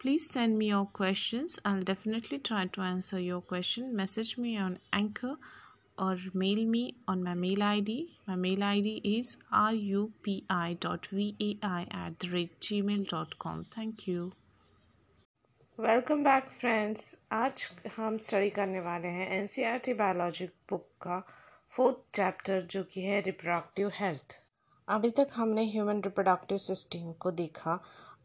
Please send me your questions. I'll definitely try to answer your question. Message me on Anchor or mail me on my mail ID. My mail ID is rupi.vai at the rate gmail.com. Thank you. Welcome back friends आज हम study करने वाले हैं N C R T biology book का fourth chapter जो कि है reproductive health अभी तक हमने ह्यूमन रिप्रोडक्टिव सिस्टम को देखा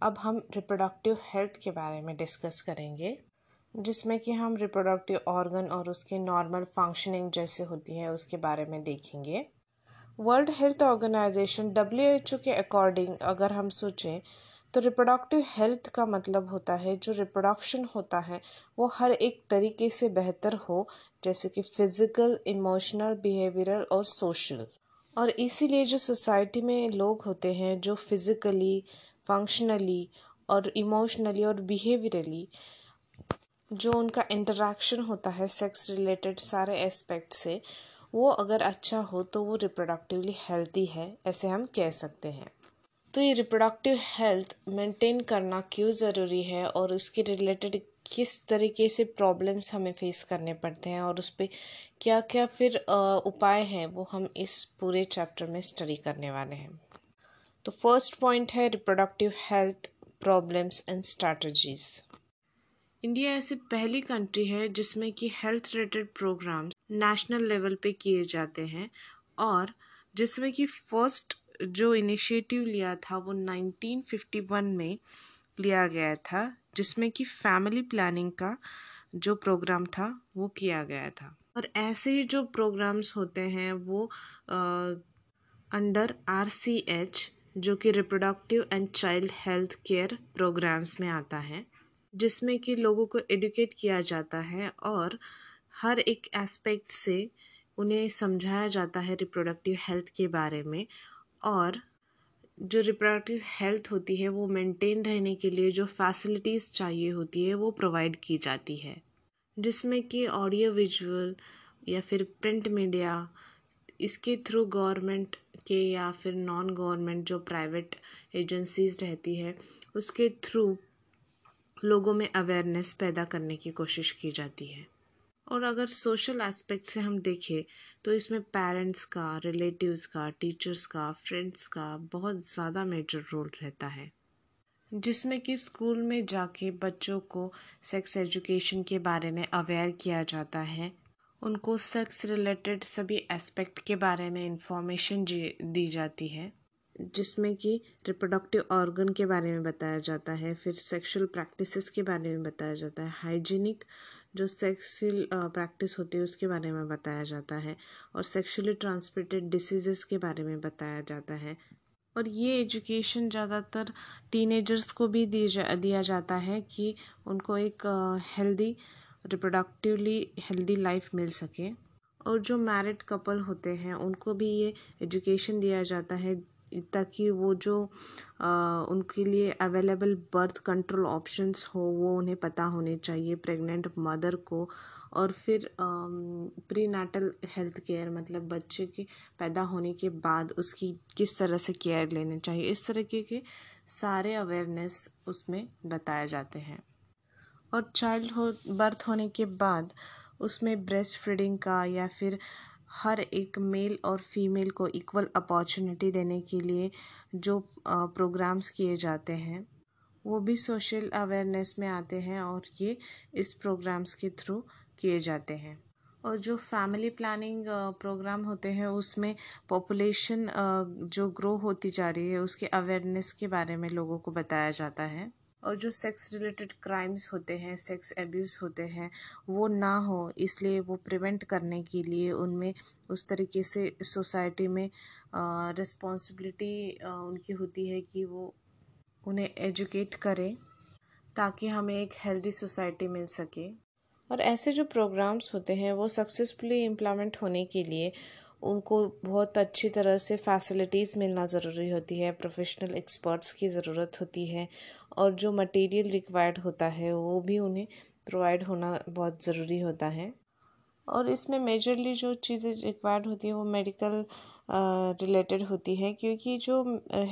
अब हम रिप्रोडक्टिव हेल्थ के बारे में डिस्कस करेंगे, जिसमें कि हम रिप्रोडक्टिव ऑर्गन और उसके नॉर्मल फंक्शनिंग जैसे होती है, उसके बारे में देखेंगे। World health organisation W H O के अकॉर्डिंग अगर हम सोचें तो रिप्रोडक्टिव हेल्थ का मतलब होता है, जो रिप्रोडक्शन होता है, वो हर एक तरीके से बेहतर हो, जैसे कि फ़िज़िकल इमोशनल बिहेवियरल और सोशल और इसीलिए जो सोसाइटी में लोग होते हैं, जो फिज़िकली फंक्शनली और इमोशनली और बिहेवियरली जो उनका इंटरेक्शन होता है सेक्स रिलेटेड सारे एस्पेक्ट से, वो अगर अच्छा हो तो वो रिप्रोडक्टिवली हेल्थी है, ऐसे हम कह सकते हैं। तो ये रिप्रोडक्टिव हेल्थ मेंटेन करना क्यों ज़रूरी है और उसके रिलेटेड किस तरीके से प्रॉब्लम्स हमें फेस करने पड़ते हैं और उस पर क्या क्या फिर उपाय हैं, वो हम इस पूरे चैप्टर में स्टडी करने वाले हैं। तो फ़र्स्ट पॉइंट है reproductive health problems and strategies India ऐसी पहली कंट्री है जिसमें कि health related programmes national level पे किए जाते हैं और जिसमें कि फ़र्स्ट जो इनिशिएटिव लिया था वो 1951 में लिया गया था, जिसमें कि फैमिली प्लानिंग का जो प्रोग्राम था वो किया गया था। और ऐसे जो प्रोग्राम्स होते हैं वो अंडर आर सी एच जो कि reproductive and child health care programmes में आता है, जिसमें कि लोगों को एडुकेट किया जाता है और हर एक एस्पेक्ट से उन्हें समझाया जाता है रिप्रोडक्टिव हेल्थ के बारे में और जो रिप्रोडक्टिव हेल्थ होती है, वो मेंटेन रहने के लिए जो फैसिलिटीज़ चाहिए होती है, वो प्रोवाइड की जाती है। जिसमें कि ऑडियो विजुअल या फिर प्रिंट मीडिया इसके थ्रू गवर्नमेंट के या फिर नॉन गवर्नमेंट जो प्राइवेट एजेंसीज रहती है, उसके थ्रू लोगों में अवेयरनेस पैदा करने की कोशिश की जाती है। और अगर सोशल एस्पेक्ट से हम देखें तो इसमें पेरेंट्स का रिलेटिव्स का टीचर्स का फ्रेंड्स का बहुत ज़्यादा मेजर रोल रहता है। जिसमें कि स्कूल में जाके बच्चों को सेक्स एजुकेशन के बारे में अवेयर किया जाता है। उनको सेक्स रिलेटेड सभी एस्पेक्ट के बारे में इंफॉर्मेशन दी जाती है, जिसमें कि रिप्रोडक्टिव ऑर्गन के बारे में बताया जाता है, फिर सेक्सुअल प्रैक्टिसेस के बारे में बताया जाता है हाइजीनिक जो सेक्सिल प्रैक्टिस होती है उसके बारे में बताया जाता है, और सेक्सुअली ट्रांसमिटेड डिसीज़ के बारे में बताया जाता है। और ये एजुकेशन ज़्यादातर टीनेजर्स को भी दी जा, दिया जाता है कि उनको एक हेल्दी रिप्रोडक्टिवली हेल्दी लाइफ मिल सके। और जो मैरिड कपल होते हैं उनको भी ये एजुकेशन दिया जाता है ताकि वो जो आ, उनके लिए अवेलेबल बर्थ कंट्रोल ऑप्शंस हो वो उन्हें पता होने चाहिए प्रेग्नेंट मदर को। और फिर प्री नाटल हेल्थ केयर मतलब बच्चे के पैदा होने के बाद उसकी किस तरह से केयर लेनी चाहिए इस तरीके के सारे अवेयरनेस उसमें बताए जाते हैं। और चाइल्ड हो बर्थ होने के बाद उसमें ब्रेस्ट फीडिंग का या फिर हर एक मेल और फीमेल को इक्वल अपॉर्चुनिटी देने के लिए जो प्रोग्राम्स किए जाते हैं, वो भी सोशल अवेयरनेस में आते हैं और ये इस प्रोग्राम्स के थ्रू किए जाते हैं। और जो फैमिली प्लानिंग प्रोग्राम होते हैं, उसमें पॉपुलेशन जो ग्रो होती जा रही है, उसके अवेयरनेस के बारे में लोगों को बताया जाता है। और जो सेक्स रिलेटेड क्राइम्स होते हैं सेक्स एब्यूज़ होते हैं, वो ना हो, इसलिए वो प्रिवेंट करने के लिए उनमें उस तरीके से सोसाइटी में रिस्पॉन्सिबिलिटी उनकी होती है कि वो उन्हें एजुकेट करें ताकि हमें एक हेल्दी सोसाइटी मिल सके। और ऐसे जो प्रोग्राम्स होते हैं, वो सक्सेसफुली इम्प्लीमेंट होने के लिए उनको बहुत अच्छी तरह से फैसिलिटीज़ मिलना ज़रूरी होती है प्रोफेशनल एक्सपर्ट्स की ज़रूरत होती है और जो मटेरियल रिक्वायर्ड होता है, वो भी उन्हें प्रोवाइड होना बहुत ज़रूरी होता है। और इसमें मेजरली जो चीज़ें रिक्वायर्ड होती है, वो मेडिकल रिलेटेड होती है, क्योंकि जो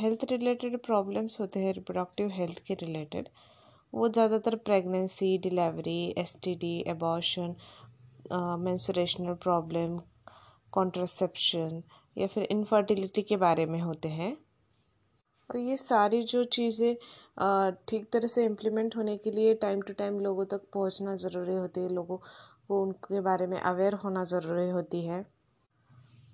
हेल्थ रिलेटेड प्रॉब्लम्स होते हैं रिप्रोडक्टिव हेल्थ के रिलेटेड वो ज़्यादातर pregnancy delivery S T D abortion menstrual problem contraception या फिर इनफर्टिलिटी के बारे में होते हैं। और ये सारी जो चीज़ें ठीक तरह से इम्प्लीमेंट होने के लिए टाइम टू टाइम लोगों तक पहुँचना ज़रूरी होती है, लोगों को उनके बारे में अवेयर होना ज़रूरी होती है।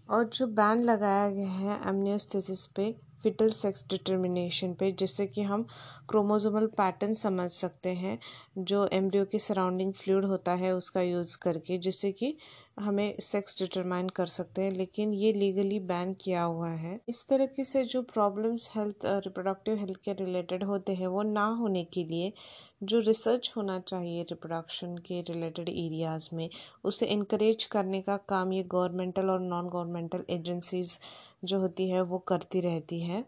और जो बैन लगाया गया है एमनियोस्थेसिस पे फिटल सेक्स डिटर्मिनेशन पे, जिससे कि हम क्रोमोजोमल पैटर्न समझ सकते हैं, जो एम्ब्रियो के सराउंडिंग फ्लूड होता है उसका यूज़ करके, जिससे कि हमें सेक्स डिटरमाइन कर सकते हैं। लेकिन ये लीगली बैन किया हुआ है। इस तरीके से जो प्रॉब्लम्स हेल्थ रिप्रोडक्टिव हेल्थ के रिलेटेड होते हैं, वो ना होने के लिए जो रिसर्च होना चाहिए रिप्रोडक्शन के रिलेटेड एरियाज़ में, उसे इनक्रेज करने का काम ये गवर्नमेंटल और नॉन गवर्नमेंटल एजेंसीज़ जो होती है, वो करती रहती है।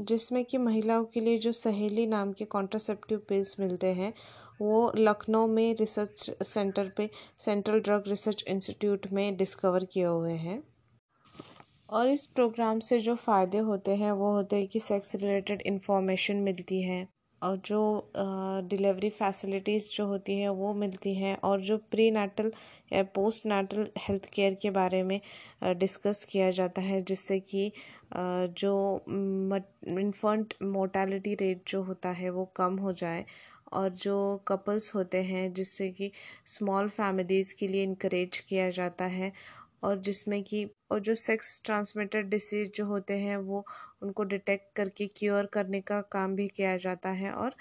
जिसमें कि महिलाओं के लिए जो सहेली नाम के कॉन्ट्रासेप्टिव पिल्स मिलते हैं, वो लखनऊ में रिसर्च सेंटर पे सेंट्रल ड्रग रिसर्च इंस्टीट्यूट में डिस्कवर किए हुए हैं। और इस प्रोग्राम से जो फ़ायदे होते हैं, वो होते हैं कि सेक्स रिलेटेड इन्फॉर्मेशन मिलती है। और जो डिलीवरी फैसिलिटीज़ जो होती हैं, वो मिलती हैं और जो प्री नाटल या पोस्ट नाटल हेल्थ केयर के बारे में डिस्कस किया जाता है, जिससे कि जो इन्फेंट मोर्टालिटी रेट जो होता है, वो कम हो जाए और जो कपल्स होते हैं, जिससे कि स्मॉल फैमिलीज़ के लिए इनक्रेज किया जाता है और जिसमें कि, और जो सेक्स ट्रांसमिटेड डिसीज़ जो होते हैं, वो उनको डिटेक्ट करके क्योर करने का काम भी किया जाता है और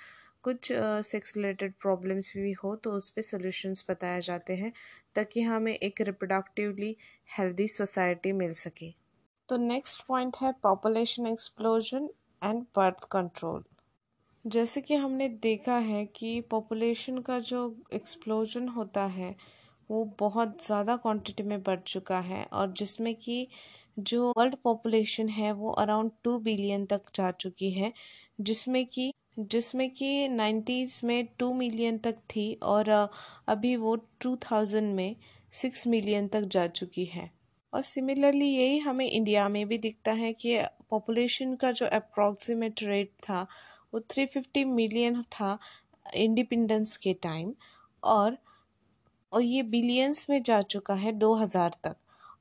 कुछ सेक्स रिलेटेड प्रॉब्लम्स भी हो तो उस पर सोल्यूशंस बताए जाते हैं ताकि हमें एक रिप्रोडक्टिवली हेल्दी सोसाइटी मिल सके। तो नेक्स्ट पॉइंट है population explosion and birth control जैसे कि हमने देखा है कि पॉपुलेशन का जो एक्सप्लोजन होता है वो बहुत ज़्यादा क्वांटिटी में बढ़ चुका है और जिसमें कि जो वर्ल्ड पॉपुलेशन है वो अराउंड टू बिलियन तक जा चुकी है, जिसमें कि जिसमें कि नाइन्टीज़ में टू मिलियन तक थी और अभी वो टू थाउज़ेंड में सिक्स मिलियन तक जा चुकी है। और सिमिलरली यही हमें इंडिया में भी दिखता है कि पॉपुलेशन का जो अप्रॉक्सीमेट रेट था वो थ्री फिफ्टी मिलियन था इंडिपेंडेंस के टाइम और और ये बिलियंस में जा चुका है दो हज़ार तक।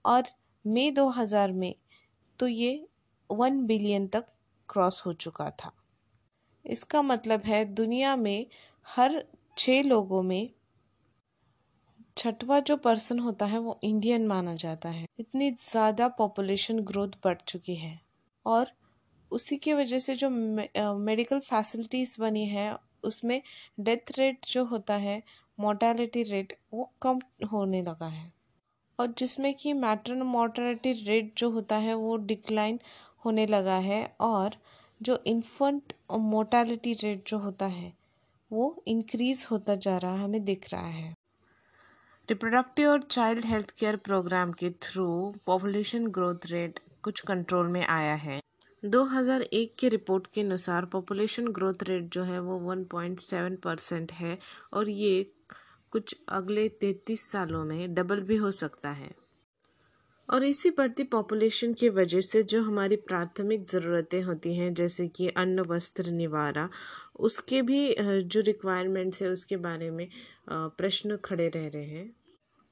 और मई दो हज़ार में तो ये वन बिलियन तक क्रॉस हो चुका था। इसका मतलब है दुनिया में हर छः लोगों में छठवा जो पर्सन होता है वो इंडियन माना जाता है। इतनी ज़्यादा पॉपुलेशन ग्रोथ बढ़ चुकी है। और उसी की वजह से जो मेडिकल फैसिलिटीज़ बनी है, उसमें डेथ रेट जो होता है मोर्टेलिटी रेट वो कम होने लगा है। और जिसमें कि मैटरन मोर्टेलिटी रेट जो होता है वो डिक्लाइन होने लगा है और जो इन्फेंट मोर्टेलिटी रेट जो होता है वो इंक्रीज़ होता जा रहा हमें दिख रहा है। रिप्रोडक्टिव और चाइल्ड हेल्थ केयर प्रोग्राम के थ्रू पॉपुलेशन ग्रोथ रेट कुछ कंट्रोल में आया है। 2001 की रिपोर्ट के अनुसार पॉपुलेशन ग्रोथ रेट जो है वो 1.7 परसेंट है और ये कुछ अगले 33 सालों में डबल भी हो सकता है। और इसी बढ़ती पॉपुलेशन की वजह से जो हमारी प्राथमिक ज़रूरतें होती हैं, जैसे कि अन्न, वस्त्र, निवारा, उसके भी जो रिक्वायरमेंट्स है, उसके बारे में प्रश्न खड़े रह रहे हैं।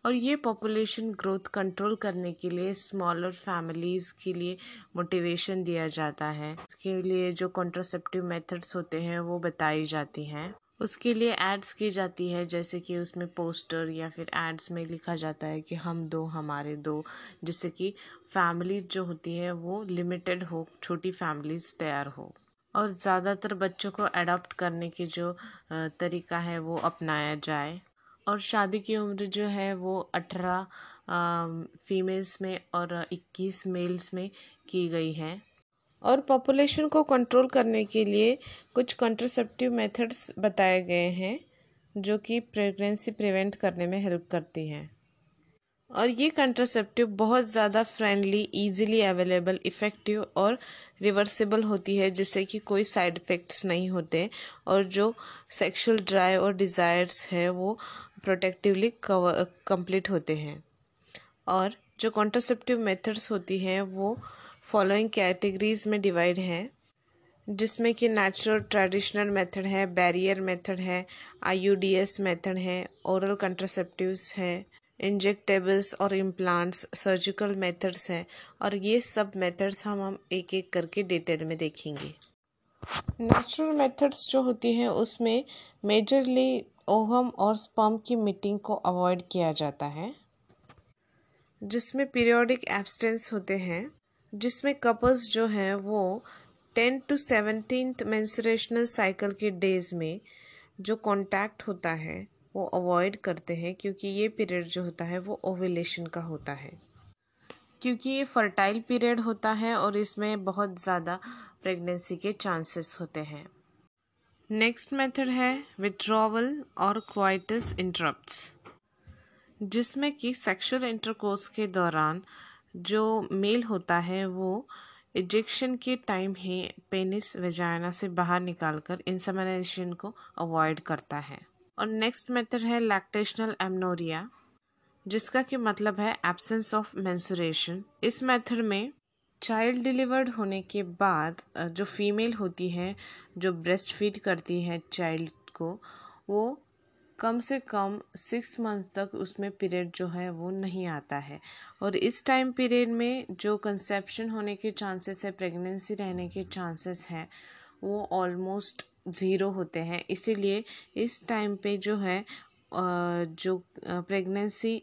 और ये पॉपुलेशन ग्रोथ कंट्रोल करने के लिए स्मॉलर फैमिलीज़ के लिए मोटिवेशन दिया जाता है। इसके लिए जो कॉन्ट्रासेप्टिव मेथड्स होते हैं, वो बताई जाती हैं। उसके लिए एड्स की जाती है, जैसे कि उसमें पोस्टर या फिर एड्स में लिखा जाता है कि हम दो, हमारे दो। जिससे कि फैमिलीज़ जो होती है, वो लिमिटेड हो, छोटी फैमिलीज़ तैयार हो। और ज़्यादातर बच्चों को अडॉप्ट करने की जो तरीका है, वो अपनाया जाए। और शादी की उम्र जो है, वो अठारह फीमेल्स में और इक्कीस मेल्स में की गई है। और पॉपुलेशन को कंट्रोल करने के लिए कुछ कंट्रासेप्टिव मेथड्स बताए गए हैं, जो कि प्रेगनेंसी प्रिवेंट करने में हेल्प करती हैं। और ये कंट्रासेप्टिव बहुत ज़्यादा फ्रेंडली इजीली अवेलेबल इफ़ेक्टिव और रिवर्सिबल होती है, जिससे कि कोई साइड इफ़ेक्ट्स नहीं होते और जो सेक्सुअल ड्राइव और डिज़ायर्स है, वो प्रोटेक्टिवली कंप्लीट होते हैं। और जो कॉन्ट्रासेप्टिव मेथड्स होती हैं, वो फॉलोइंग कैटेगरीज में डिवाइड हैं, जिसमें कि नेचुरल ट्रेडिशनल मेथड है बैरियर मेथड है आईयूडीएस मेथड है ओरल कंट्रासेप्टिव्स है इंजेक्टेबल्स और इम्प्लांट्स सर्जिकल मेथड्स हैं, और ये सब मेथड्स हम हम एक एक करके डिटेल में देखेंगे। नेचुरल मेथड्स जो होती हैं, उसमें मेजरली ओहम और स्पर्म की मीटिंग को अवॉइड किया जाता है, जिसमें पीरियोडिक एब्सटेंस होते हैं। जिसमें कपल्स जो हैं वो ten to seventeen menstrual cycle के डेज़ में जो कांटेक्ट होता है, वो अवॉइड करते हैं क्योंकि ये पीरियड जो होता है वो ओवुलेशन का होता है। क्योंकि ये फर्टाइल पीरियड होता है और इसमें बहुत ज़्यादा प्रेगनेंसी के चांसेस होते हैं। नेक्स्ट मेथड है विड्रॉवल और क्वाइटस इंटरप्ट्स जिसमें कि सेक्सुअल इंटरकोर्स के दौरान जो मेल होता है वो इजेक्शन के टाइम ही पेनिस वेजाइना से बाहर निकालकर इंसेमिनेशन को अवॉइड करता है। और नेक्स्ट मेथड है लैक्टेशनल एमनोरिया जिसका कि मतलब है एब्सेंस ऑफ़ मेंसुरेशन इस मेथड में चाइल्ड डिलीवर्ड होने के बाद जो फीमेल होती है, जो ब्रेस्ट फ़ीड करती है चाइल्ड को, वो कम से कम सिक्स मंथ तक उसमें पीरियड जो है वो नहीं आता है। और इस टाइम पीरियड में जो कंसेप्शन होने के चांसेस है प्रेगनेंसी रहने के चांसेस हैं, वो ऑलमोस्ट ज़ीरो होते हैं। इसीलिए इस टाइम पे जो है जो प्रेगनेंसी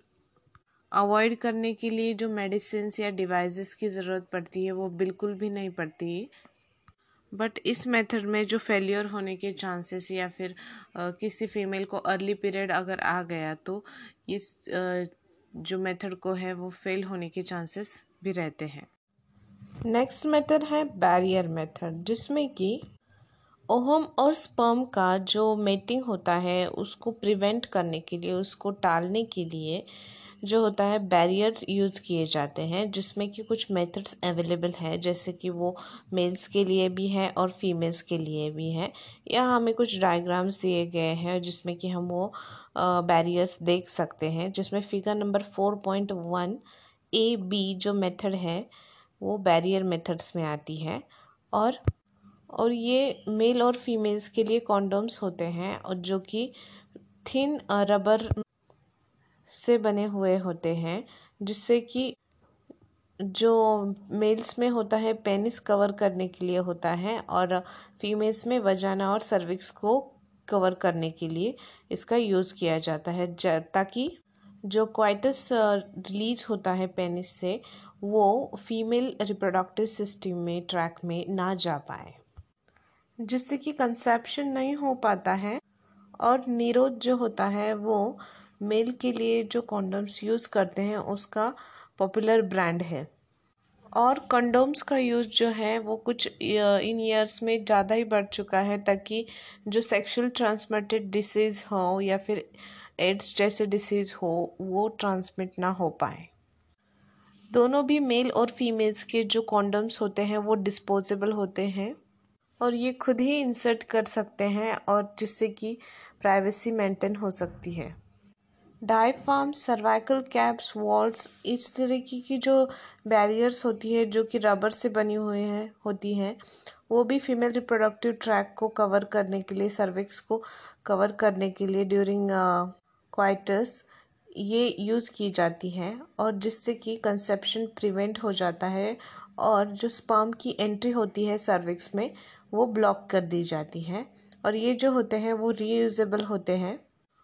अवॉइड करने के लिए जो मेडिसिन या डिवाइसेस की ज़रूरत पड़ती है, वो बिल्कुल भी नहीं पड़ती। बट इस मेथड में जो फेलियर होने के चांसेस या फिर आ, किसी फीमेल को अर्ली पीरियड अगर आ गया तो इस आ, जो मेथड को है वो फेल होने के चांसेस भी रहते हैं। नेक्स्ट मेथड है बैरियर मेथड जिसमें कि ओहम और स्पर्म का जो मेटिंग होता है उसको प्रिवेंट करने के लिए उसको टालने के लिए जो होता है बैरियर यूज़ किए जाते हैं, जिसमें कि कुछ मेथड्स अवेलेबल है, जैसे कि वो मेल्स के लिए भी है और फीमेल्स के लिए भी है। यहाँ हमें कुछ डायग्राम्स दिए गए हैं, जिसमें कि हम वो बैरियर्स देख सकते हैं, जिसमें figure number four point one A B जो मेथड है, वो बैरियर मेथड्स में आती है। और और ये मेल और फीमेल्स के लिए कॉन्डोम्स होते हैं, और जो कि थिन रबर से बने हुए होते हैं, जिससे कि जो मेल्स में होता है, पेनिस कवर करने के लिए होता है और फीमेल्स में वजाना और सर्विक्स को कवर करने के लिए इसका यूज़ किया जाता है ताकि जो क्वाइटस रिलीज़ होता है पेनिस से, वो फीमेल रिप्रोडक्टिव सिस्टम में, ट्रैक में ना जा पाए। जिससे कि कंसेप्शन नहीं हो पाता है और निरोध जो होता है, वो मेल के लिए जो कॉन्डोम्स यूज़ करते हैं, उसका पॉपुलर ब्रांड है। और कंडोम्स का यूज़ जो है, वो कुछ इन ईयर्स में ज़्यादा ही बढ़ चुका है, ताकि जो सेक्सुअल ट्रांसमिटेड डिसीज़ हो या फिर एड्स जैसे डिसीज़ हो, वो ट्रांसमिट ना हो पाए। दोनों भी मेल और फीमेल्स के जो कॉन्डम्स होते हैं, वो डिस्पोजेबल होते हैं। और ये खुद ही इंसर्ट कर सकते हैं, और जिससे कि प्राइवेसी मेंटेन हो सकती है। डायफार्म, सर्वाइकल कैप्स, वॉल्स, इस तरीके की जो बैरियर्स होती है, जो कि रबर से बनी हुई हैं, होती हैं, वो भी फीमेल रिप्रोडक्टिव ट्रैक को कवर करने के लिए, सर्विक्स को कवर करने के लिए ड्यूरिंग क्वाइटस, ये यूज़ की जाती है और जिससे कि कंसेप्शन प्रिवेंट हो जाता है और जो स्पर्म की एंट्री होती है सर्विक्स में, वो ब्लॉक कर दी जाती है और ये जो होते हैं, वो रीयूजेबल होते हैं।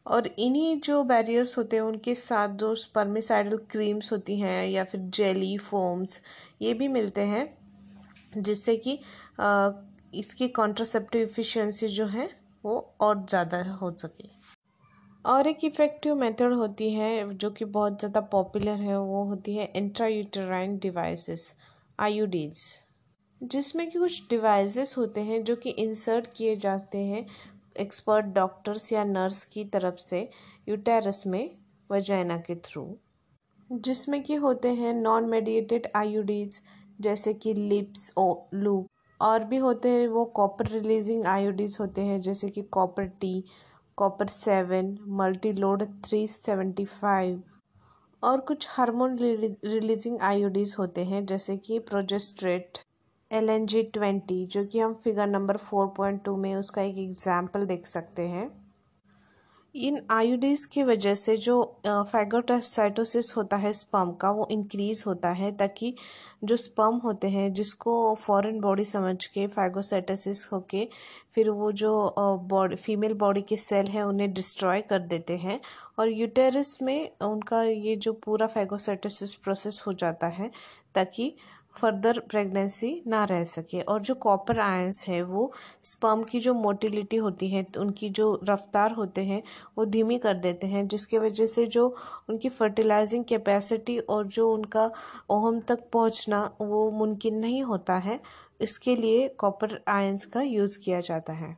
और इन्हीं जो बैरियर्स होते हैं, उनके साथ जो स्पर्मिसाइडल क्रीम्स होती हैं या फिर जेली फोम्स ये भी मिलते हैं, जिससे कि इसकी कॉन्ट्रासेप्टिव इफ़िशेंसी जो है, वो और ज़्यादा हो सके। और एक इफ़ेक्टिव मेथड होती है, जो कि बहुत ज़्यादा पॉपुलर है, वो होती है इंट्रायूटराइन डिवाइसेस आईयूडीज जिसमें कि कुछ डिवाइसेस होते हैं, जो कि इंसर्ट किए जाते हैं एक्सपर्ट डॉक्टर्स या नर्स की तरफ़ से यूटेरस में वजाइना के थ्रू जिसमें कि होते हैं नॉन मेडिएटेड आयोडीज जैसे कि लिप्स ओ लूप और भी होते हैं वो कॉपर रिलीजिंग आयोडीज होते हैं, जैसे कि copper T copper seven multi load three seventy five और कुछ हार्मोन रिलीजिंग आयोडीज होते हैं, जैसे कि progestasert L N G twenty जो कि हम figure number four point two में उसका एक एग्ज़ाम्पल देख सकते हैं। इन आयोडीज की वजह से जो फैगोटासाइटोसिस होता है स्पर्म का, वो इंक्रीज होता है ताकि जो स्पर्म होते हैं, जिसको फॉरेन बॉडी समझ के फैगोसाइटोसिस होके, फिर वो जो बॉडी फीमेल बॉडी के सेल हैं, उन्हें डिस्ट्रॉय कर देते हैं और यूटेरस में उनका ये जो पूरा फैगोसाइटोसिस प्रोसेस हो जाता है ताकि फर्दर प्रेगनेंसी ना रह सके। और जो कॉपर आयंस है, वो स्पर्म की जो मोटिलिटी होती है तो उनकी जो रफ्तार होते हैं, वो धीमी कर देते हैं, जिसके वजह से जो उनकी फर्टिलाइजिंग कैपेसिटी और जो उनका ओहम तक पहुँचना, वो मुमकिन नहीं होता है। इसके लिए कॉपर आयंस का यूज़ किया जाता है।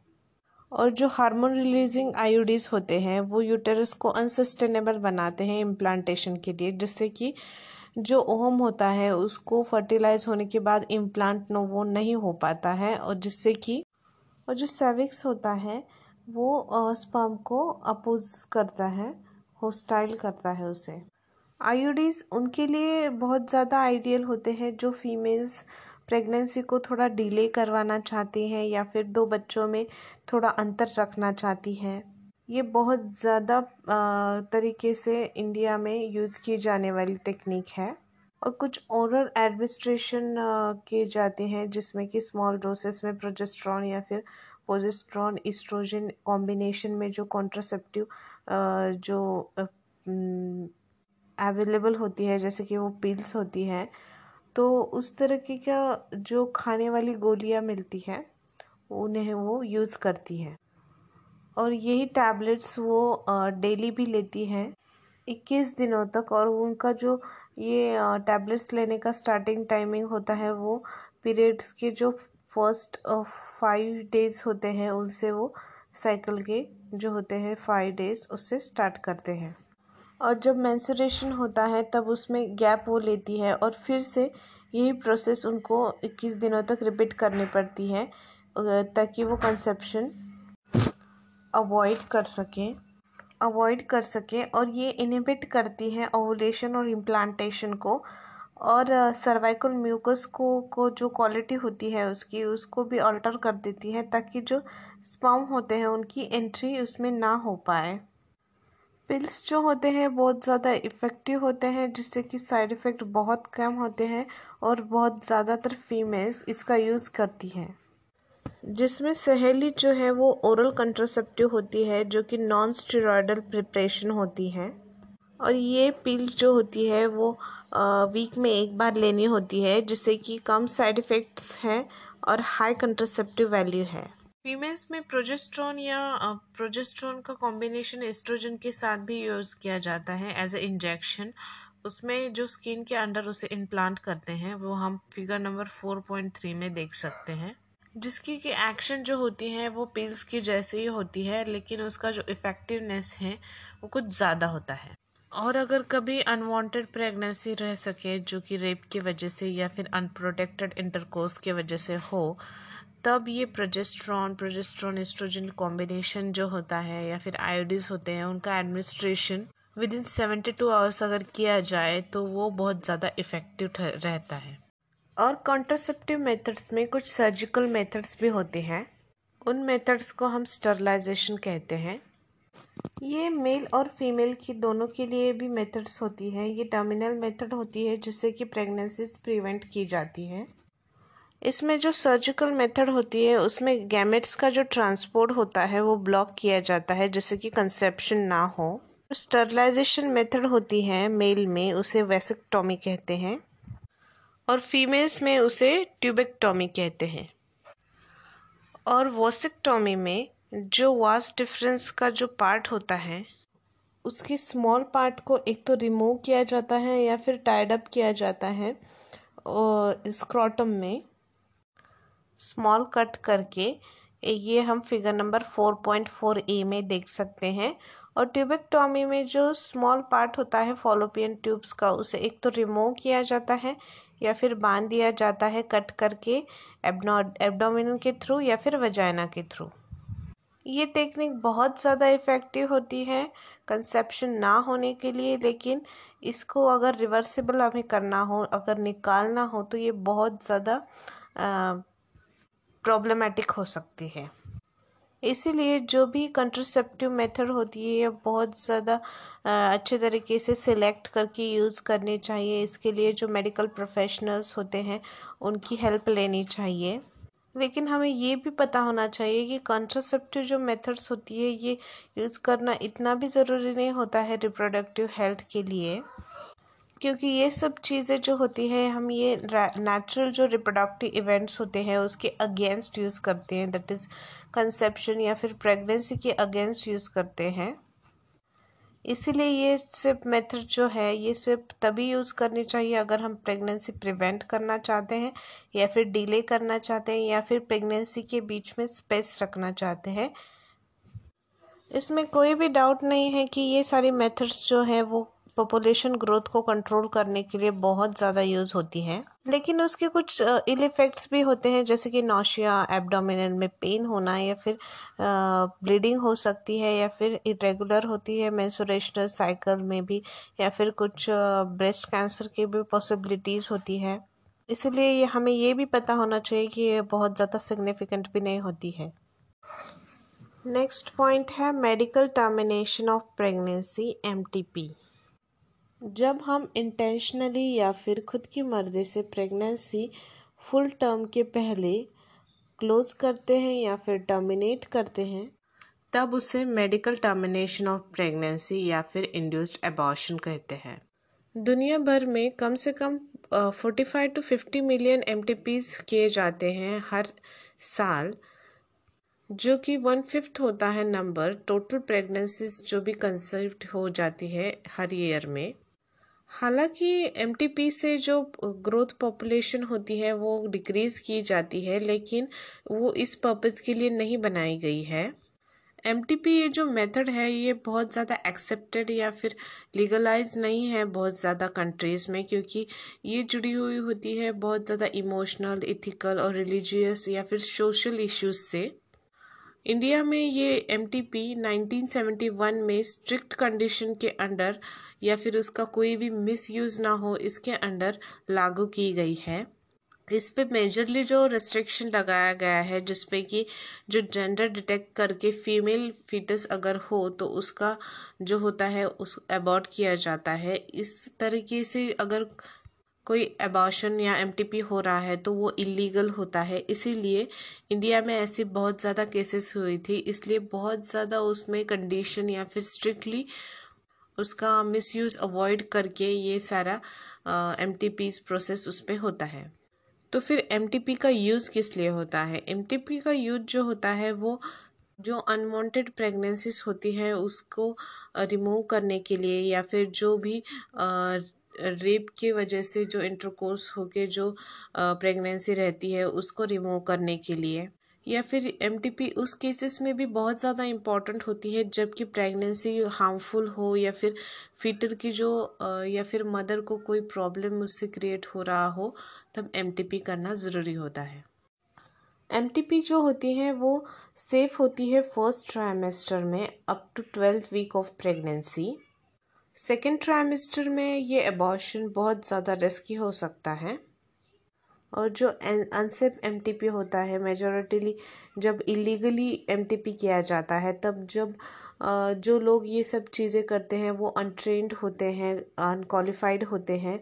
और जो हार्मोन रिलीजिंग आयोडीज होते हैं, वो यूटेरस को अनसस्टेनेबल बनाते हैं इम्प्लांटेशन के लिए, जिससे कि जो ओहम होता है, उसको फर्टिलाइज होने के बाद इम्प्लांट नोवो नहीं हो पाता है और जिससे कि, और जो सेविक्स होता है, वो स्पर्म को अपोज करता है होस्टाइल करता है उसे। आयोडीज उनके लिए बहुत ज़्यादा आइडियल होते हैं जो फीमेल्स प्रेगनेंसी को थोड़ा डिले करवाना चाहती हैं या फिर दो बच्चों में थोड़ा अंतर रखना चाहती हैं। ये बहुत ज़्यादा तरीके से इंडिया में यूज़ की जाने वाली टेक्निक है। और कुछ ओरल एडमिनिस्ट्रेशन किए जाते हैं, जिसमें कि स्मॉल डोसेस में प्रोजेस्ट्रॉन या फिर पोजेस्ट्रॉन इस्ट्रोजन कॉम्बिनेशन में जो कॉन्ट्रासेप्टिव जो अवेलेबल होती है, जैसे कि वो पिल्स होती हैं तो उस तरह की का जो खाने वाली गोलियाँ मिलती हैं, उन्हें वो यूज़ करती है। और यही टैबलेट्स वो डेली भी लेती हैं। इक्कीस दिनों तक और उनका जो ये टैबलेट्स लेने का स्टार्टिंग टाइमिंग होता है वो पीरियड्स के जो फ़र्स्ट फाइव डेज़ होते हैं उससे वो साइकिल के जो होते हैं फाइव डेज़ उससे स्टार्ट करते हैं। और जब मैंसुरेशन होता है, तब उसमें गैप वो लेती है और फिर से यही प्रोसेस उनको इक्कीस दिनों तक रिपीट करनी पड़ती है ताकि वो कंसेप्शन अवॉइड कर सकें अवॉइड कर सकें और ये इनिबिट करती है ओवुलेशन और इम्प्लांटेशन को और सर्वाइकल म्यूकस को को जो क्वालिटी होती है उसकी, उसको भी अल्टर कर देती है ताकि जो स्पर्म होते हैं उनकी एंट्री उसमें ना हो पाए। पिल्स जो होते हैं बहुत ज़्यादा इफ़ेक्टिव होते हैं जिससे कि साइड इफ़ेक्ट बहुत कम होते हैं और बहुत ज़्यादातर फीमेल्स इसका यूज़ करती हैं। जिसमें सहेली जो है वो ओरल कंट्रासेप्टिव होती है, जो कि नॉन स्टेरॉयडल प्रिपरेशन होती है। और ये पिल्स जो होती है वो वीक में एक बार लेनी होती है, जिससे कि कम साइड इफ़ेक्ट्स हैं और हाई कंट्रासेप्टिव वैल्यू है। फीमेल्स में प्रोजेस्ट्रॉन या प्रोजेस्ट्रॉन का कॉम्बिनेशन एस्ट्रोजन के साथ भी यूज़ किया जाता है एज ए इंजेक्शन उसमें जो स्किन के अंडर उसे इम्प्लांट करते हैं, वो हम figure number four point three में देख सकते हैं। जिसकी कि एक्शन जो होती है, वो पिल्स की जैसे ही होती है, लेकिन उसका जो इफ़ेक्टिवनेस है, वो कुछ ज़्यादा होता है। और अगर कभी अनवांटेड प्रेगनेंसी रह सके, जो कि रेप की वजह से या फिर अनप्रोटेक्टेड इंटरकोर्स की वजह से हो, तब ये प्रोजेस्ट्रॉन प्रोजेस्ट्रॉन एस्ट्रोजन कॉम्बिनेशन जो होता है, या फिर आयोडीज होते हैं, उनका administration within seventy two hours अगर किया जाए तो वो बहुत ज़्यादा इफ़ेक्टिव रहता है। और कॉन्ट्रासेप्टिव मेथड्स में कुछ सर्जिकल मेथड्स भी होते हैं। उन मेथड्स को हम स्टरलाइजेशन कहते हैं। ये मेल और फीमेल की दोनों के लिए भी मेथड्स होती हैं। ये टर्मिनल मेथड होती है, जिससे कि प्रेगनेंसीज प्रिवेंट की जाती है। इसमें जो सर्जिकल मेथड होती है, उसमें गैमेट्स का जो ट्रांसपोर्ट होता है, वो ब्लॉक किया जाता है, जिससे कि कंसेप्शन ना हो। स्टरलाइजेशन मेथड होती है मेल में, उसे वेसिकटोमी कहते हैं। और फीमेल्स में उसे ट्यूबेक्टोमी कहते हैं। और वॉसिकटोमी में जो वास डिफरेंस का जो पार्ट होता है, उसके स्मॉल पार्ट को एक तो रिमूव किया जाता है या फिर टाइड अप किया जाता है, और स्क्रॉटम में स्मॉल कट करके ये हम figure number four point four A में देख सकते हैं। और ट्यूबेक्टोमी में जो स्मॉल पार्ट होता है, फॉलोपियन ट्यूब्स का, उसे एक तो रिमूव किया जाता है या फिर बाँध दिया जाता है कट करके एब्डोमिन के थ्रू या फिर वजाइना के थ्रू। ये टेक्निक बहुत ज़्यादा इफ़ेक्टिव होती है कंसेप्शन ना होने के लिए, लेकिन इसको अगर रिवर्सिबल हमें करना हो, अगर निकालना हो तो ये बहुत ज़्यादा प्रॉब्लमेटिक हो सकती है। इसीलिए जो भी कंट्रसेप्टिव मेथड होती है ये बहुत ज़्यादा अच्छे तरीके से सिलेक्ट करके यूज़ करनी चाहिए। इसके लिए जो मेडिकल प्रोफेशनल्स होते हैं, उनकी हेल्प लेनी चाहिए। लेकिन हमें ये भी पता होना चाहिए कि कॉन्ट्रासेप्टिव जो मेथड्स होती है, ये यूज़ करना इतना भी ज़रूरी नहीं होता है रिप्रोडक्टिव हेल्थ के लिए। क्योंकि ये सब चीज़ें जो होती है, हम ये नेचुरल जो रिप्रोडक्टिव इवेंट्स होते हैं, उसके अगेंस्ट यूज़ करते हैं। दैट इज़ कंसेप्शन या फिर प्रेगनेंसी के अगेंस्ट यूज़ करते हैं। इसीलिए ये सिर्फ़ मेथड जो है, ये सिर्फ़ तभी यूज़ करनी चाहिए अगर हम प्रेगनेंसी प्रिवेंट करना चाहते हैं या फिर डिले करना चाहते हैं या फिर प्रेगनेंसी के बीच में स्पेस रखना चाहते हैं। इसमें कोई भी डाउट नहीं है कि ये सारी मेथड्स जो है वो पॉपुलेशन ग्रोथ को कंट्रोल करने के लिए बहुत ज़्यादा यूज़ होती है। लेकिन उसके कुछ इल इफ़ेक्ट्स भी होते हैं, जैसे कि नौशिया एब्डोमिनल में पेन होना या फिर ब्लीडिंग हो सकती है या फिर इरेगुलर होती है मैंसुरेशनल साइकिल में भी या फिर कुछ ब्रेस्ट कैंसर की भी पॉसिबिलिटीज़ होती है। इसलिए हमें ये भी पता होना चाहिए कि ये बहुत ज़्यादा सिग्निफिकेंट भी नहीं होती है। नेक्स्ट पॉइंट है medical termination of pregnancy MTP जब हम इंटेंशनली या फिर खुद की मर्ज़ी से प्रेगनेंसी फुल टर्म के पहले क्लोज करते हैं या फिर टर्मिनेट करते हैं, तब उसे मेडिकल टर्मिनेशन ऑफ़ प्रेगनेंसी या फिर इंड्यूस्ड एबॉर्शन कहते हैं। दुनिया भर में कम से कम forty five to fifty million M किए जाते हैं हर साल, जो कि वन फिफ्थ होता है नंबर टोटल प्रेगनेंसीज जो भी कंसीव्ड हो जाती है हर ईयर में। हालाँकि एमटीपी से जो ग्रोथ पॉपुलेशन होती है, वो डिक्रीज़ की जाती है, लेकिन वो इस पर्पज़ के लिए नहीं बनाई गई है। एमटीपी ये जो मेथड है, ये बहुत ज़्यादा एक्सेप्टेड या फिर लीगलाइज नहीं है बहुत ज़्यादा कंट्रीज़ में, क्योंकि ये जुड़ी हुई होती है बहुत ज़्यादा इमोशनल इथिकल और रिलीजियस या फिर सोशल इश्यूज़ से। इंडिया में ये M T P nineteen seventy one में स्ट्रिक्ट कंडीशन के अंडर या फिर उसका कोई भी मिस यूज़ ना हो, इसके अंडर लागू की गई है। इस पे मेजरली जो रेस्ट्रिक्शन लगाया गया है जिसपे कि जो जेंडर डिटेक्ट करके फीमेल फीटस अगर हो तो उसका जो होता है, उस अबॉर्ट किया जाता है। इस तरीके से अगर कोई एबॉर्शन या एमटीपी हो रहा है तो वो इलीगल होता है। इसीलिए इंडिया में ऐसी बहुत ज़्यादा केसेस हुई थी, इसलिए बहुत ज़्यादा उसमें कंडीशन या फिर स्ट्रिक्टली उसका मिसयूज़ अवॉइड करके ये सारा एम प्रोसेस उस पर होता है। तो फिर एमटीपी का यूज़ किस लिए होता है? एमटीपी का यूज़ जो होता है, वो जो अनवांटेड प्रेगनेंसीज होती हैं, उसको रिमूव करने के लिए या फिर जो भी रेप की वजह से जो इंटरकोर्स होके जो प्रेगनेंसी रहती है, उसको रिमूव करने के लिए। या फिर एमटीपी उस केसेस में भी बहुत ज़्यादा इंपॉर्टेंट होती है, जबकि प्रेगनेंसी हार्मफुल हो या फिर फीटर की जो या फिर मदर को कोई प्रॉब्लम उससे क्रिएट हो रहा हो, तब एमटीपी करना ज़रूरी होता है। एमटीपी जो होती है, वो सेफ़ होती है फ़र्स्ट ट्राइमेस्टर में up to twelfth week of pregnancy second trimester में ये एबॉर्शन बहुत ज़्यादा रिस्की हो सकता है। और जो अनसेफ एमटीपी होता है मेजोरिटीली जब इलीगली एमटीपी किया जाता है, तब जब जो लोग ये सब चीज़ें करते हैं, वो अनट्रेंड होते हैं अनक्वालिफाइड होते हैं,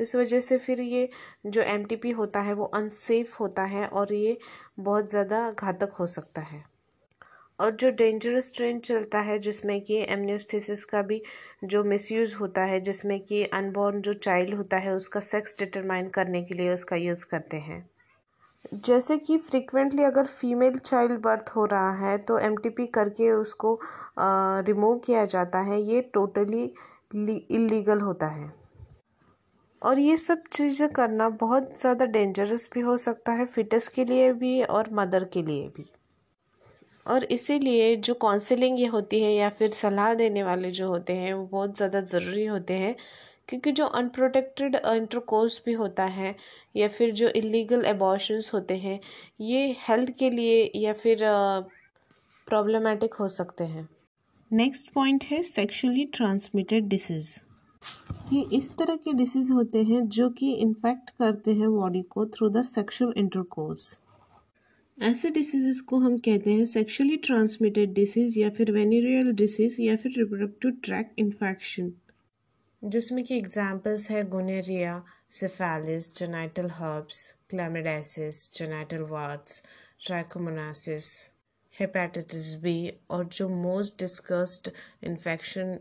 इस वजह से फिर ये जो एमटीपी होता है, वो अनसेफ होता है और ये बहुत ज़्यादा घातक हो सकता है। और जो डेंजरस ट्रेंड चलता है, जिसमें कि एमनियोस्थेसिस का भी जो मिसयूज़ होता है, जिसमें कि अनबॉर्न जो चाइल्ड होता है, उसका सेक्स डिटरमाइन करने के लिए उसका यूज़ करते हैं। जैसे कि फ्रिक्वेंटली अगर फीमेल चाइल्ड बर्थ हो रहा है तो एमटीपी करके उसको रिमूव किया जाता है। ये टोटली इलीगल होता है। और ये सब चीज़ें करना बहुत ज़्यादा डेंजरस भी हो सकता है फिटस के लिए भी और मदर के लिए भी। और इसीलिए जो काउंसलिंग ये होती है या फिर सलाह देने वाले जो होते हैं, वो बहुत ज़्यादा ज़रूरी होते हैं। क्योंकि जो अनप्रोटेक्टेड इंटरकोर्स भी होता है या फिर जो इलीगल एबॉर्शंस होते हैं, ये हेल्थ के लिए या फिर प्रॉब्लमेटिक हो सकते हैं। नेक्स्ट पॉइंट है सेक्शुअली ट्रांसमिटेड डिसीज़ ये इस तरह के डिसीज़ होते हैं जो कि इन्फेक्ट करते हैं बॉडी को थ्रू द सेक्सुअल इंटरकोर्स ऐसे डिसीज़ को हम कहते हैं सेक्शुअली ट्रांसमिटेड डिसीज़ या फिर वेनेरियल डिसीज़ या फिर रिप्रोडक्टिव ट्रैक इन्फेक्शन जिसमें कि एग्जांपल्स है gonorrhoea syphilis genital herpes chlamydiasis genital warts trichomoniasis hepatitis B और जो मोस्ट डिस्कस्ड इन्फेक्शन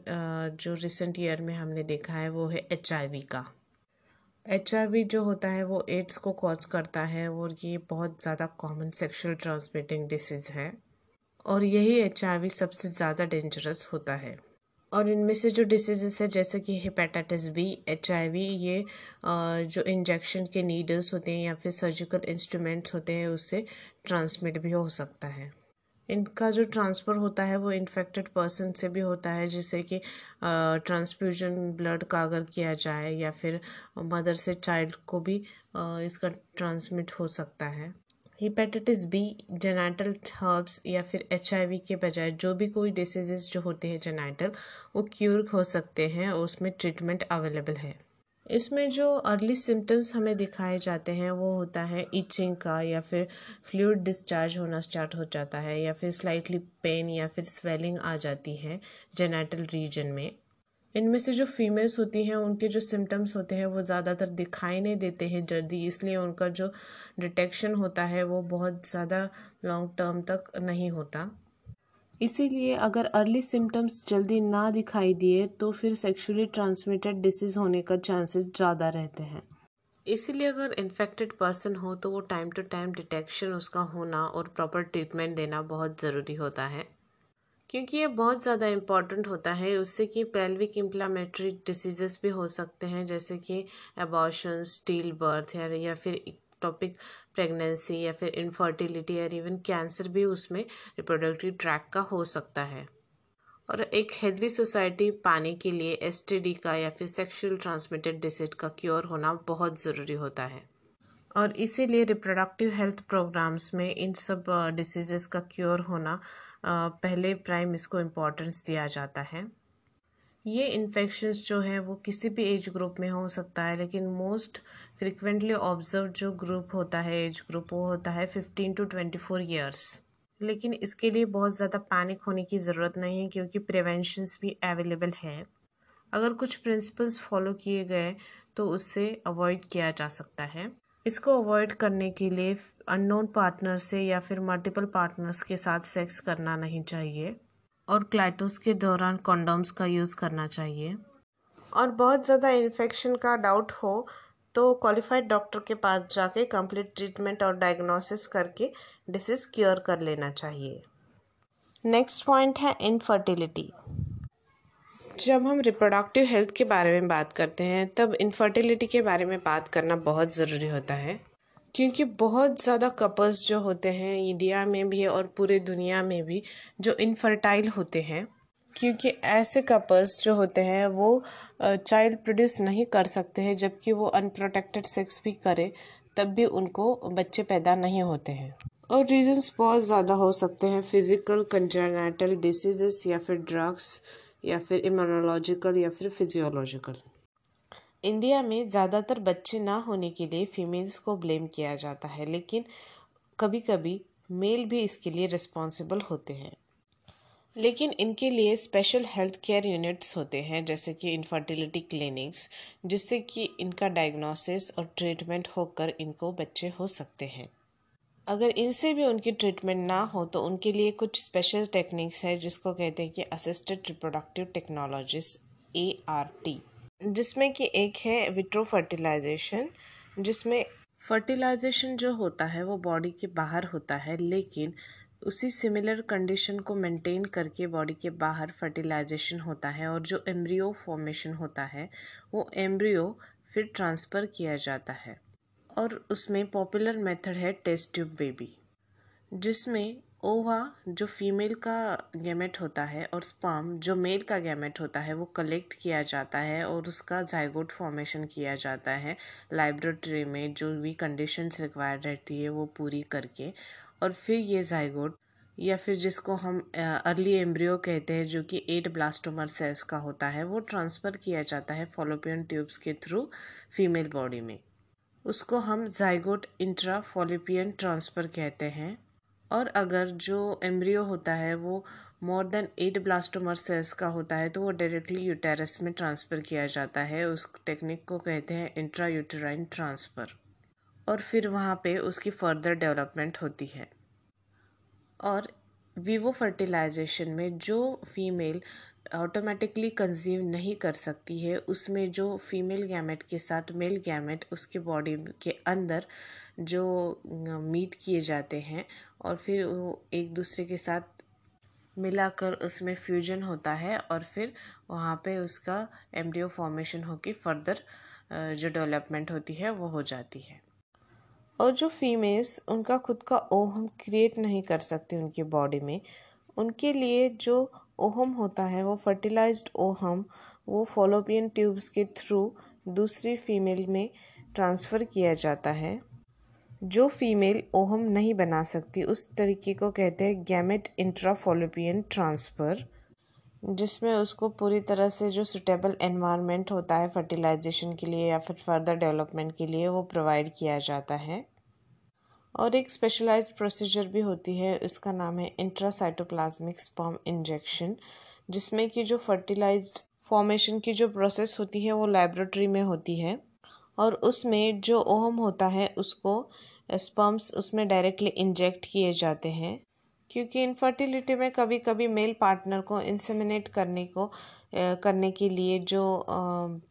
जो रिसेंट ईयर में हमने देखा है वो है एचआईवी का। एचआईवी जो होता है, वो एड्स को कॉज करता है और ये बहुत ज़्यादा कॉमन सेक्सुअल ट्रांसमिटिंग डिसीज़ है। और यही एच सबसे ज़्यादा डेंजरस होता है। और इनमें से जो डिसीजेस है, जैसे कि हेपेटाइटिस बी एच ये जो इंजेक्शन के नीडल्स होते हैं या फिर सर्जिकल इंस्ट्रूमेंट्स होते हैं, उससे ट्रांसमिट भी हो सकता है। इनका जो ट्रांसफ़र होता है, वो इन्फेक्टेड पर्सन से भी होता है जिससे कि ट्रांसफ्यूजन ब्लड का अगर किया जाए या फिर मदर से चाइल्ड को भी इसका ट्रांसमिट हो सकता है। हिपेटाइटिस बी जेनाइटल हर्ब्स या फिर एच के बजाय जो भी कोई डिसीजेज जो होते हैं जेनाइटल वो क्यूर हो सकते हैं, और उसमें ट्रीटमेंट अवेलेबल है। इसमें जो अर्ली सिम्टम्स हमें दिखाए जाते हैं, वो होता है इचिंग का या फिर फ्लूड डिस्चार्ज होना स्टार्ट हो जाता है या फिर स्लाइटली पेन या फिर स्वेलिंग आ जाती है जेनेटल रीजन में। इनमें से जो फीमेल्स होती हैं, उनके जो सिम्टम्स होते हैं, वो ज़्यादातर दिखाई नहीं देते हैं जल्दी, इसलिए उनका जो डिटेक्शन होता है, वो बहुत ज़्यादा लॉन्ग टर्म तक नहीं होता। इसीलिए अगर अर्ली सिम्टम्स जल्दी ना दिखाई दिए तो फिर सेक्सुअली ट्रांसमिटेड डिसीज़ होने का चांसेस ज़्यादा रहते हैं। इसीलिए अगर इन्फेक्टेड पर्सन हो तो वो टाइम टू टाइम डिटेक्शन उसका होना और प्रॉपर ट्रीटमेंट देना बहुत ज़रूरी होता है। क्योंकि ये बहुत ज़्यादा इंपॉर्टेंट होता है, उससे कि पेल्विक इम्प्लामेटरी डिसीजेस भी हो सकते हैं, जैसे कि एबॉर्शन स्टील बर्थ या फिर टॉपिक प्रेगनेंसी या फिर इनफर्टिलिटी और इवन कैंसर भी उसमें रिप्रोडक्टिव ट्रैक का हो सकता है। और एक हेल्दी सोसाइटी पाने के लिए एसटीडी का या फिर सेक्शुअल ट्रांसमिटेड डिसीज का क्योर होना बहुत ज़रूरी होता है। और इसीलिए रिप्रोडक्टिव हेल्थ प्रोग्राम्स में इन सब डिसीज़ का क्योर होना पहले प्राइम इसको इम्पोर्टेंस दिया जाता है। ये इन्फेक्शंस जो है, वो किसी भी एज ग्रुप में हो सकता है, लेकिन मोस्ट फ्रिक्वेंटली ऑब्ज़र्व जो ग्रुप होता है एज ग्रुप वो होता है fifteen to twenty four years लेकिन इसके लिए बहुत ज़्यादा पैनिक होने की ज़रूरत नहीं है, क्योंकि प्रिवेंशंस भी अवेलेबल है। अगर कुछ प्रिंसिपल्स फॉलो किए गए तो उससे अवॉइड किया जा सकता है। इसको अवॉइड करने के लिए अननोन पार्टनर से या फिर मल्टीपल पार्टनर्स के साथ सेक्स करना नहीं चाहिए। और क्लाइटोस के दौरान कॉन्डोम्स का यूज़ करना चाहिए। और बहुत ज़्यादा इन्फेक्शन का डाउट हो तो क्वालिफाइड डॉक्टर के पास जाके कंप्लीट ट्रीटमेंट और डायग्नोसिस करके डिसीज़ क्योर कर लेना चाहिए। नेक्स्ट पॉइंट है इनफर्टिलिटी जब हम रिप्रोडक्टिव हेल्थ के बारे में बात करते हैं, तब इनफर्टिलिटी के बारे में बात करना बहुत ज़रूरी होता है। क्योंकि बहुत ज़्यादा कपल्स जो होते हैं इंडिया में भी और पूरे दुनिया में भी जो इनफर्टाइल होते हैं, क्योंकि ऐसे कपल्स जो होते हैं वो चाइल्ड प्रोड्यूस नहीं कर सकते हैं, जबकि वो अनप्रोटेक्टेड सेक्स भी करें, तब भी उनको बच्चे पैदा नहीं होते हैं। और रीजंस बहुत ज़्यादा हो सकते हैं फ़िज़िकल कंजेनाइटल डिसीज़ या फिर ड्रग्स या फिर इम्यूनोलॉजिकल या फिर फिजियोलॉजिकल इंडिया में ज़्यादातर बच्चे ना होने के लिए फीमेल्स को ब्लेम किया जाता है, लेकिन कभी कभी मेल भी इसके लिए रिस्पॉन्सिबल होते हैं। लेकिन इनके लिए स्पेशल हेल्थ केयर यूनिट्स होते हैं, जैसे कि इनफर्टिलिटी क्लिनिक्स जिससे कि इनका डायग्नोसिस और ट्रीटमेंट होकर इनको बच्चे हो सकते हैं। अगर इनसे भी उनकी ट्रीटमेंट ना हो तो उनके लिए कुछ स्पेशल टेक्निक्स है, जिसको कहते हैं कि assisted reproductive technologies A R T जिसमें कि एक है विट्रो फर्टिलाइजेशन, जिसमें फर्टिलाइजेशन जो होता है वो बॉडी के बाहर होता है, लेकिन उसी सिमिलर कंडीशन को मेंटेन करके बॉडी के बाहर फर्टिलाइजेशन होता है और जो एम्ब्रियो फॉर्मेशन होता है, वो एम्ब्रियो फिर ट्रांसफ़र किया जाता है। और उसमें पॉपुलर मेथड है टेस्ट ट्यूब बेबी, जिसमें ओवा, जो फीमेल का गैमेट होता है, और स्पर्म, जो मेल का गैमेट होता है, वो कलेक्ट किया जाता है और उसका जाइगोट फॉर्मेशन किया जाता है। लाइब्रेटरी में जो भी कंडीशंस रिक्वायर्ड रहती है, वो पूरी करके। और फिर ये जाइगोट, या फिर जिसको हम अर्ली एम्ब्रियो कहते हैं, जो कि एट ब्लास्टोमर सेल्स का होता है, वो ट्रांसफ़र किया जाता है फॉलोपियन ट्यूब्स के थ्रू फीमेल बॉडी में। उसको हम जाइगोट इंट्रा फॉलोपियन ट्रांसफ़र कहते हैं। और अगर जो एम्ब्रियो होता है, वो more than eight blastomere cells का होता है तो वो डायरेक्टली यूटेरस में ट्रांसफ़र किया जाता है। उस टेक्निक को कहते हैं इंट्रा यूटेराइन ट्रांसफ़र और फिर वहाँ पे उसकी फर्दर डेवलपमेंट होती है। और वीवो फर्टिलाइजेशन में जो फीमेल ऑटोमेटिकली कंजीव नहीं कर सकती है। उसमें जो फीमेल गैमेट के साथ मेल गैमेट उसके बॉडी के अंदर जो मीट किए जाते हैं और फिर वो एक दूसरे के साथ मिलाकर उसमें फ्यूजन होता है और फिर वहाँ पे उसका एम्ब्रियो फॉर्मेशन होकर फर्दर जो डेवलपमेंट होती है वो हो जाती है। और जो फीमेल्स उनका खुद का ओहम क्रिएट नहीं कर सकते उनकी बॉडी में, उनके लिए जो ओहम होता है, वो फर्टिलाइज्ड ओहम, वो फॉलोपियन ट्यूब्स के थ्रू दूसरी फीमेल में ट्रांसफ़र किया जाता है। जो फीमेल ओहम नहीं बना सकती, उस तरीके को कहते हैं गैमेट इंट्राफोलोपियन ट्रांसफ़र जिसमें उसको पूरी तरह से जो सुटेबल एनवायरनमेंट होता है फर्टिलाइजेशन के लिए या फिर फर्दर डेवलपमेंट के लिए वो प्रोवाइड किया जाता है। और एक स्पेशलाइज्ड प्रोसीजर भी होती है उसका नाम है इंट्रासाइटोप्लाज्मिक स्पर्म इंजेक्शन जिसमें कि जो फर्टिलाइज्ड फॉर्मेशन की जो प्रोसेस होती है, वो लेबोरेटरी में होती है। और उसमें जो ओहम होता है, उसको स्पर्म्स उसमें डायरेक्टली इंजेक्ट किए जाते हैं। क्योंकि इनफर्टिलिटी में कभी कभी मेल पार्टनर को इंसेमिनेट करने को करने के लिए जो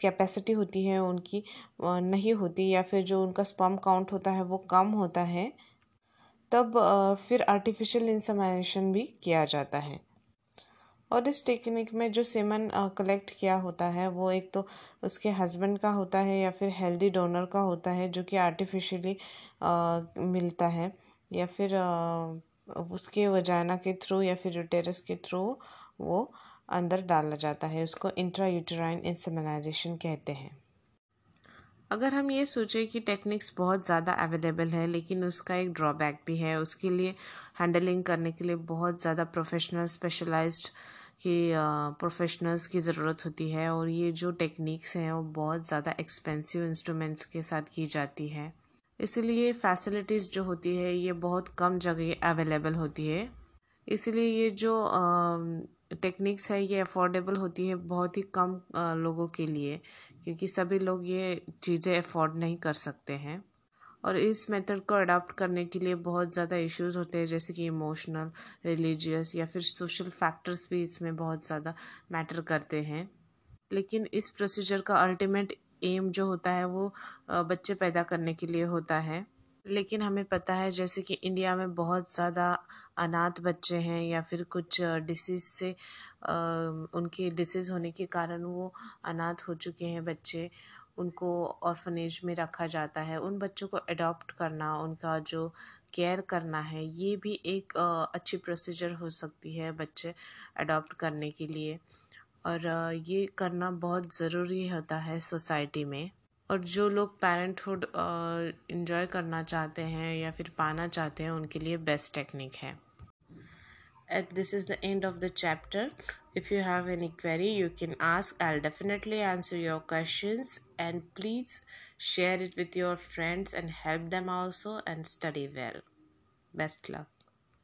कैपेसिटी होती है उनकी नहीं होती या फिर जो उनका स्पर्म काउंट होता है वो कम होता है तब फिर आर्टिफिशियल इंसेमिनेशन भी किया जाता है। और इस टेक्निक में जो सेमन कलेक्ट किया होता है वो एक तो उसके हस्बैंड का होता है या फिर हेल्दी डोनर का होता है जो कि आर्टिफिशियली मिलता है या फिर आ, उसके वजाना के थ्रू या फिर यूटेरस के थ्रू वो अंदर डाला जाता है, उसको इंट्रा यूटराइन इंसेमिनाइजेशन कहते हैं। अगर हम ये सोचें कि टेक्निक्स बहुत ज़्यादा अवेलेबल है, लेकिन उसका एक ड्रॉबैक भी है, उसके लिए हैंडलिंग करने के लिए बहुत ज़्यादा प्रोफेशनल स्पेशलाइज्ड की प्रोफेशनल्स की ज़रूरत होती है, और ये जो टेक्निक्स हैं, वो बहुत ज़्यादा एक्सपेंसिव इंस्ट्रूमेंट्स के साथ की जाती है। इसलिए फैसिलिटीज़ जो होती है, ये बहुत कम जगह अवेलेबल होती है। इसलिए ये जो टेक्निक्स है, ये अफोर्डेबल होती है बहुत ही कम लोगों के लिए, क्योंकि सभी लोग ये चीज़ें अफोर्ड नहीं कर सकते हैं। और इस मेथड को अडॉप्ट करने के लिए बहुत ज़्यादा इश्यूज़ होते हैं, जैसे कि इमोशनल रिलीजियस या फिर सोशल फैक्टर्स भी इसमें बहुत ज़्यादा मैटर करते हैं। लेकिन इस प्रोसीजर का अल्टीमेट एम जो होता है वो बच्चे पैदा करने के लिए होता है। लेकिन हमें पता है जैसे कि इंडिया में बहुत ज़्यादा अनाथ बच्चे हैं या फिर कुछ डिसीज़ से उनके डिसीज़ होने के कारण वो अनाथ हो चुके हैं बच्चे। उनको ऑर्फनेज में रखा जाता है। उन बच्चों को अडॉप्ट करना, उनका जो केयर करना है, ये भी एक अच्छी प्रोसीजर हो सकती है बच्चे अडॉप्ट करने के लिए। और ये करना बहुत ज़रूरी होता है सोसाइटी में। और जो लोग पेरेंटहुड इंजॉय करना चाहते हैं या फिर पाना चाहते हैं, उनके लिए बेस्ट टेक्निक है। At this is the end of the chapter if you have any query you can ask I definitely answer your question and please share it with your friends and help them also and study well best luck